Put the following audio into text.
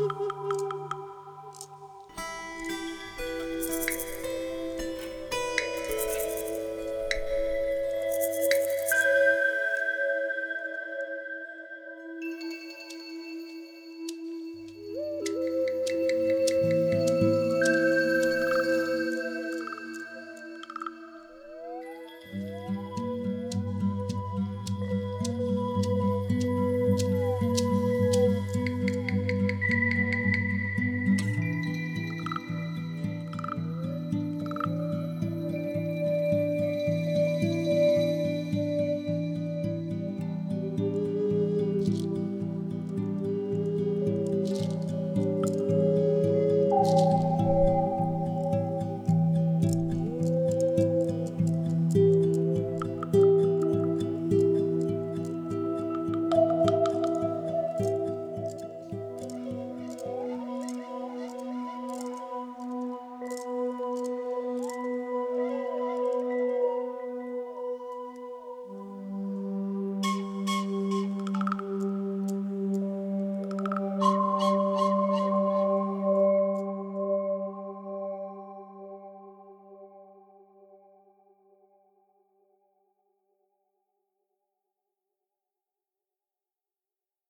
Woo-hoo-hoo!